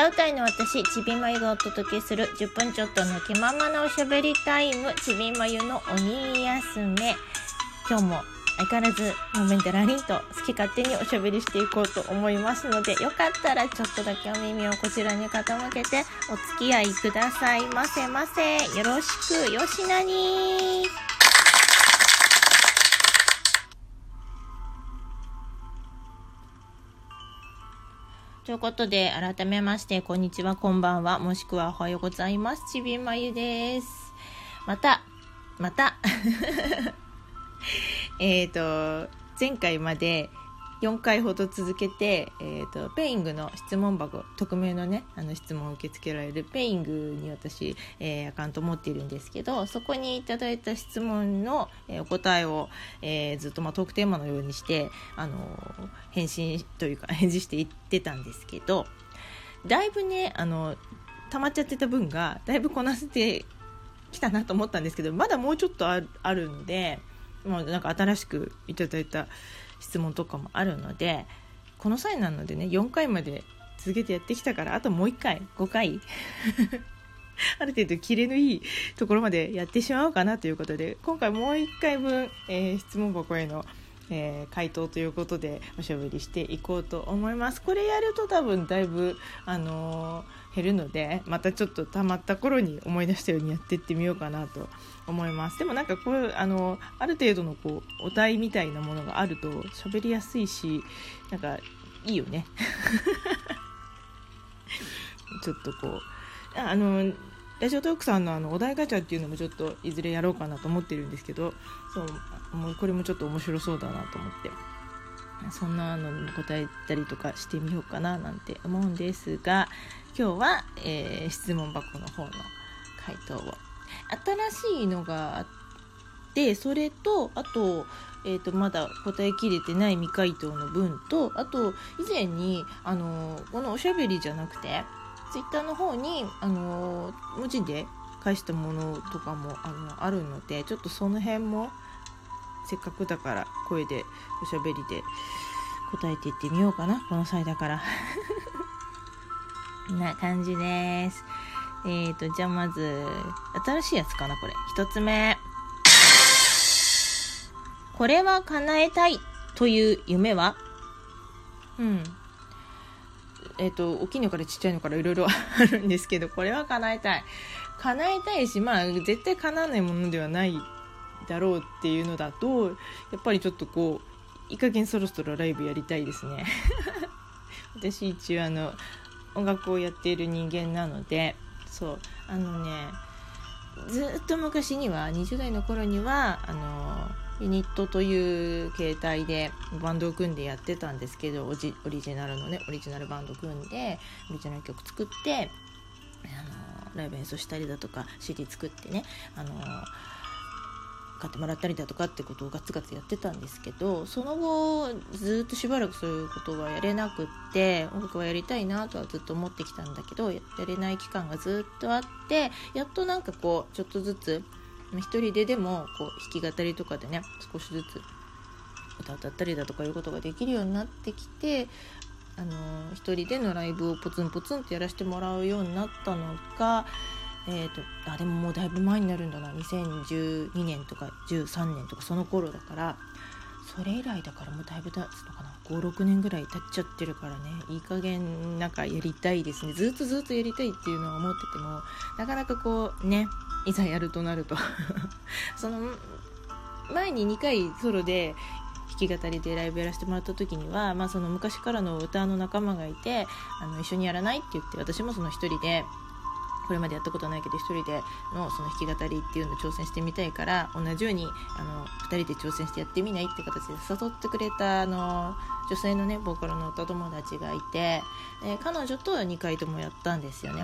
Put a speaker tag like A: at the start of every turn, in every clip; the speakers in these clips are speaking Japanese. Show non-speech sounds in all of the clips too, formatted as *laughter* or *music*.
A: 歌うたいの私、ちびまゆがお届けする10分ちょっとの気ままなおしゃべりタイム、ちびまゆの鬼休め。今日も相変わらず、もめんだらりんと好き勝手におしゃべりしていこうと思いますので、よかったらちょっとだけお耳をこちらに傾けて、お付き合いくださいませませ。よろしく、よしなにということで、改めまして、こんにちは、こんばんは、もしくはおはようございます。ちびまゆです。また、また、*laughs* えっと、前回まで4回ほど続けて、えーと、 Peing の質問箱匿名のねあの質問を受け付けられる Peing に私、えー、アカウント持っているんですけどそこにいただいた質問の、えー、お答えを、えー、ずっと、まあ、トークテーマのようにして、あの返信というか *laughs* 返事していってたんですけどだいぶねあの溜まっちゃってた分がだいぶこなせてきたなと思ったんですけどまだもうちょっとあるので、まあ、なんか新しくいただいた質問とかもあるのでこの際なのでね4回まで続けてやってきたからあともう1回5回 *laughs* ある程度キレのいいところまでやってしまおうかなということで今回もう1回分、えー、質問箱へのえー、回答ということでおしゃべりしていこうと思います。これやると多分だいぶ、あのー、減るのでまたちょっとたまった頃に思い出したようにやっていってみようかなと思います。でもなんかこうあのある程度のこうお題みたいなものがあると喋りやすいしなんかいいよね。*laughs* ちょっとこうあのラジオトークさんのあのお題ガチャっていうのもちょっといずれやろうかなと思ってるんですけどそうもうこれもちょっと面白そうだなと思って。そんなのに答えたりとかしてみようかななんて思うんですが今日は、えー、質問箱の方の回答を。新しいのがあってそれとあと,、えーと、まだ答えきれてない未回答の分とあと以前にあのこのおしゃべりじゃなくてツイッターの方にあの文字で返したものとかもあのあるのでちょっとその辺もせっかくだから声でおしゃべりで答えていってみようかなこの際だから。*laughs* な感じです。えーとじゃあまず新しいやつかなこれ。1つ目。これは叶えたいという夢は？うん。えっ、ー、と大きいのからちっちゃいのからいろいろ *laughs* あるんですけどこれは叶えたい。叶えたいしまあ絶対叶わないものではないだろうっていうのだとやっぱりちょっとこういい加減そろそろライブやりたいですね。*laughs* 私一応あの音楽をやっている人間なのでそうあのねずっと昔には20代の頃にはあのユニットという形態でバンドを組んでやってたんですけどオリジナルのねオリジナルバンド組んでオリジナル曲作ってあのライブ演奏したりだとか CD 作ってねあの買ってもらったりだとかってことをガツガツやってたんですけどその後ずっとしばらくそういうことはやれなくって音楽はやりたいなとはずっと思ってきたんだけどやれない期間がずっとあってやっとなんかこうちょっとずつ一人ででもこう弾き語りとかでね少しずつ歌歌ったりだとかいうことができるようになってきてあの一人でのライブをポツンポツンってやらせてもらうようになったのがえーと、あでももうだいぶ前になるんだな。2012年とか13年とかその頃だからそれ以来だからもうだいぶ経つのかな。56年ぐらい経っちゃってるからね。いい加減なんかやりたいですね。ずっとずっとやりたいっていうのは思っててもなかなかこうねいざやるとなると。*laughs* その前に2回ソロで弾き語りでライブやらせてもらった時には、まあ、その昔からの歌の仲間がいてあの一緒にやらないって言って私もその一人でこれまでやったことないけど1人でのその弾き語りっていうのを挑戦してみたいから同じようにあの2人で挑戦してやってみないって形で誘ってくれたあの女性のねボーカルの歌友達がいて、え彼女と2回ともやったんですよね。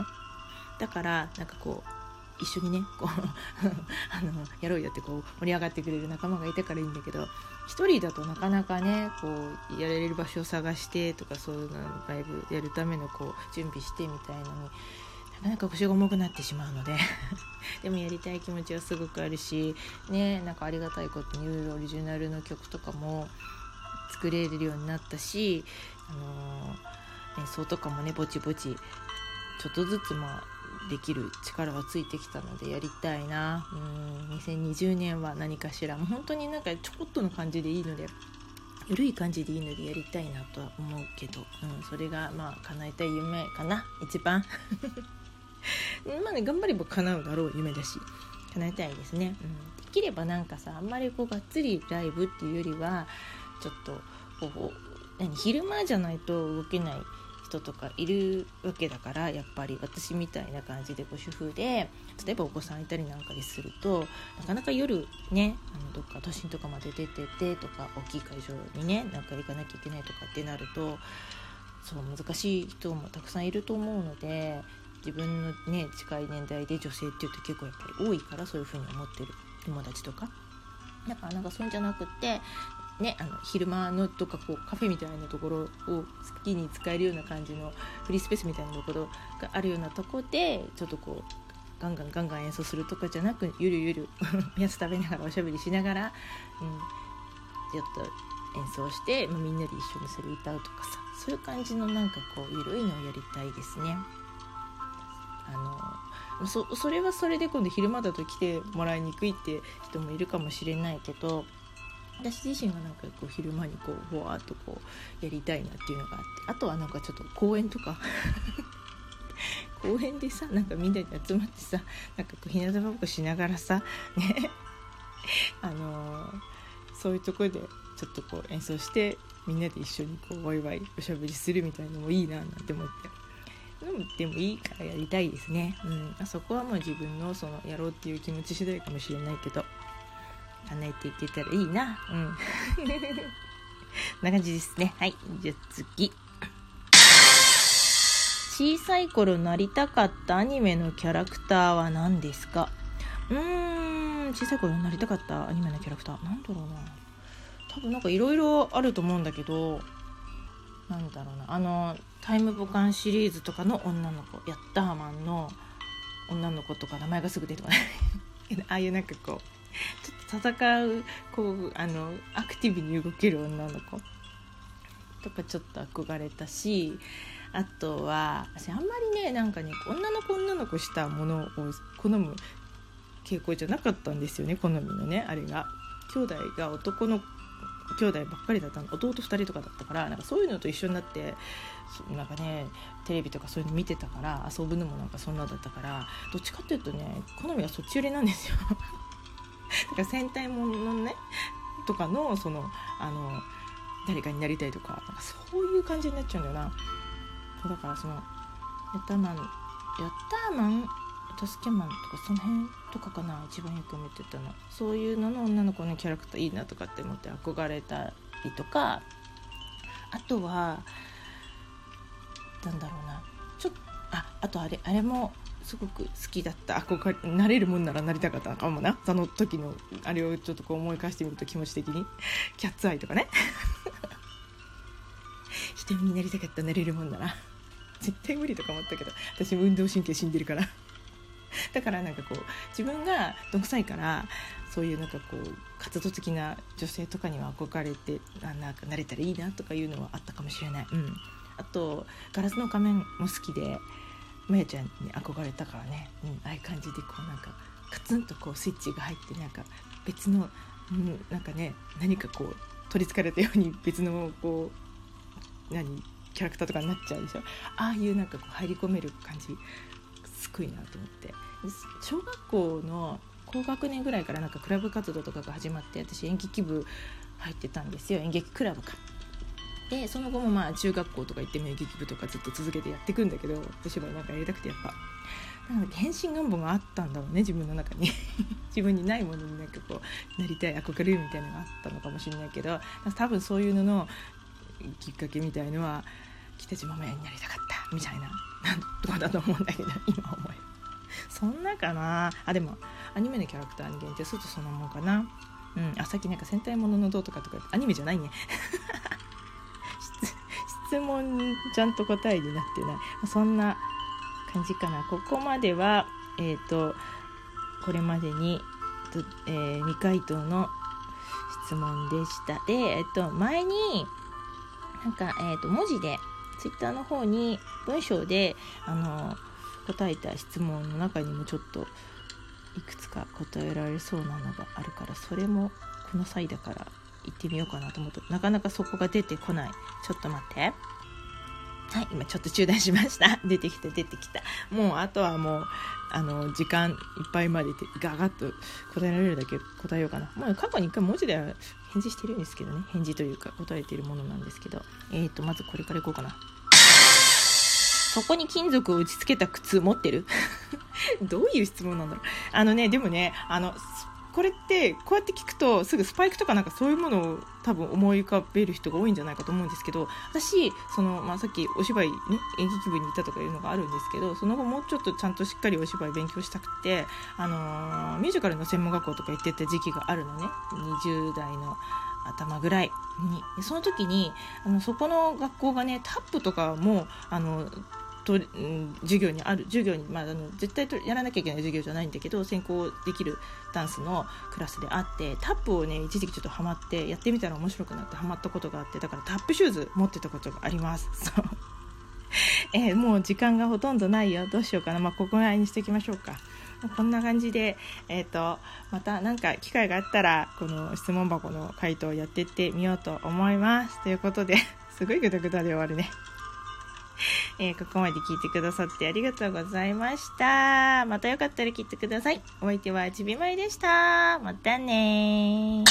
A: だからなんかこう一緒にねこう *laughs* あのやろうよってこう盛り上がってくれる仲間がいたからいいんだけど1人だとなかなかねこうやれる場所を探してとかそういうのライブやるためのこう準備してみたいなのになかなか腰が重くなってしまうので *laughs* でもやりたい気持ちはすごくあるしねなんかありがたいことにいろいろオリジナルの曲とかも作れるようになったし、あのー、演奏とかもねぼちぼちちょっとずつまあできる力はついてきたのでやりたいな。うん2020年は何かしらもう本当になんかちょこっとの感じでいいので緩い感じでいいのでやりたいなとは思うけど、うん、それがまあ叶えたい夢かな一番。まあね頑張れば叶うだろう夢だし叶えたいですね、うん、できればなんかさあんまりこうがっつりライブっていうよりはちょっとこう何昼間じゃないと動けない人とかいるわけだからやっぱり私みたいな感じでご主婦で例えばお子さんいたりなんかにするとなかなか夜ねあのどっか都心とかまで出ててとか大きい会場にねなんか行かなきゃいけないとかってなるとそう難しい人もたくさんいると思うので自分のね近い年代で女性っていうと結構やっぱり多いからそういうふうに思ってる友達とか。だからなんかそういうんじゃなくってね、あの昼間のとかこうカフェみたいなところを好きに使えるような感じのフリースペースみたいなところがあるようなとこでちょっとこうガンガンガンガン演奏するとかじゃなくゆるゆるおやつ食べながらおしゃべりしながら、うん、ちょっと演奏して、まあ、みんなで一緒にそれ歌うとかさそういう感じのなんかこうゆるいのをやりたいですね。あのそそれはそれで今度昼間だと来てもらいにくいって人もいるかもしれないけど私自身がなんかこう昼間にこうふわっとこうやりたいなっていうのがあってあとはなんかちょっと公園とか *laughs* 公園でさなんかみんなで集まってさなんかこう日向ぼっこしながらさねあのー、そういうとこでちょっとこう演奏してみんなで一緒にこうワイワイおしゃべりするみたいのもいいななんて思って。でもいいからやりたいですね、うん、あそこはもう自分のそのやろうっていう気持ち次第かもしれないけど叶えていけたらいいな。うん。*laughs* な感じですね。はい。じゃあ次。小さい頃なりたかったアニメのキャラクターは何ですか？うーん。小さい頃なりたかったアニメのキャラクター。なんだろうな。多分なんかいろいろあると思うんだけどなんだろうな。あのタイムボカンシリーズとかの女の子ヤッターマンの女の子とか名前がすぐ出てこない。*laughs* ああいうなんかこうちょっと戦うこうあのアクティブに動ける女の子とかちょっと憧れたしあとは私あんまりねなんかね女の子女の子したものを好む傾向じゃなかったんですよね好みのねあれが。兄弟が男の兄弟ばっかりだったの。弟2人とかだったからなんかそういうのと一緒になってなんかねテレビとかそういうの見てたから遊ぶのもなんかそんなだったからどっちかっていうとね好みはそっち寄りなんですよ。*laughs* だから戦隊ものねとかのそのあの誰かになりたいとかなんかそういう感じになっちゃうんだよな。だからそのヤッターマンヤッターマン助けマンとかその辺とかかな一番よく見てたの。そういうのの女の子のキャラクターいいなとかって思って憧れたりとか。あとはなんだろうな。ちょっとああとあれあれもすごく好きだった憧れなれるもんならなりたかったかもな。その時のあれをちょっとこう思い返してみると気持ち的に。*laughs* キャッツアイとかね。*laughs* 瞳になりたかったなれるもんなら。絶対無理とか思ったけど私も運動神経死んでるから。*laughs* だからなんかこう自分がどんくさいからそういうなんかこう活動的な女性とかには憧れてあなんかなれたらいいなとかいうのはあったかもしれない、うん、あと「ガラスの仮面」も好きでまやちゃんに憧れたからね、うん、ああいう感じでこうなんかカツンとこうスイッチが入ってなんか別の、うん、なんかね何かこう取りつかれたように別のこう何キャラクターとかになっちゃうでしょ。ああいうなんかこう入り込める感じ。すごいなと思って。小学校の高学年ぐらいからなんかクラブ活動とかが始まって私演劇部入ってたんですよ。演劇クラブか。でその後もまあ中学校とか行って名劇部とかずっと続けてやっていくんだけどお芝居なんかやりたくてやっぱ。なんか変身願望があったんだろうね自分の中に。*laughs* 自分にないものになんかこうなりたい憧れるみたいなのがあったのかもしれないけど多分そういうののきっかけみたいのは北島麻也になりたかった。みたいな。とかだと思うんだけど *laughs* 今思えそんなかな。あでもアニメのキャラクターに限定するとそのもんかな。うん。あさっきなんか戦隊もののどうとかとかアニメじゃないね。*laughs* 質問ちゃんと答えになってない。そんな感じかな。ここまではえっ、ー、とこれまでに、えー、未回答の質問でした。でえっ、ー、と前になんか、えーと、文字でツイッターの方に文章であの答えた質問の中にもちょっといくつか答えられそうなのがあるからそれもこの際だから行ってみようかなと思ってなかなかそこが出てこない。ちょっと待って。はい今ちょっと中断しました。*laughs* 出てきた出てきた。もうあとはもうあの時間いっぱいまでガガッと答えられるだけ答えようかな。もう過去に1回文字では返事してるんですけどね。返事というか答えているものなんですけど。えーとまずこれからいこうかな。そこに金属を打ち付けた靴持ってる？*laughs* どういう質問なんだろう。あのねでもねあのこれってこうやって聞くとすぐスパイクとかなんかそういうものを多分思い浮かべる人が多いんじゃないかと思うんですけど私その、まあ、さっきお芝居、ね、演劇部にいたとかいうのがあるんですけどその後もうちょっとちゃんとしっかりお芝居勉強したくて、あのー、ミュージカルの専門学校とか行ってた時期があるのね20代の頭ぐらいに。その時にあのそこの学校がねタップとかもあのと、授業にある授業に、まあ、あの絶対とやらなきゃいけない授業じゃないんだけど専攻できるダンスのクラスであってタップをね一時期ちょっとハマってやってみたら面白くなってハマったことがあってだからタップシューズ持ってたことがあります。*laughs* そうえー、もう時間がほとんどないよどうしようかな、まあ、ここぐらいにしておきましょうか。こんな感じで、えーと、また何か機会があったらこの質問箱の回答をやっていってみようと思います。ということですごいグダグダで終わるね。*laughs* えー、ここまで聞いてくださってありがとうございました。またよかったら聞いてください。お相手はちびまりでした。またね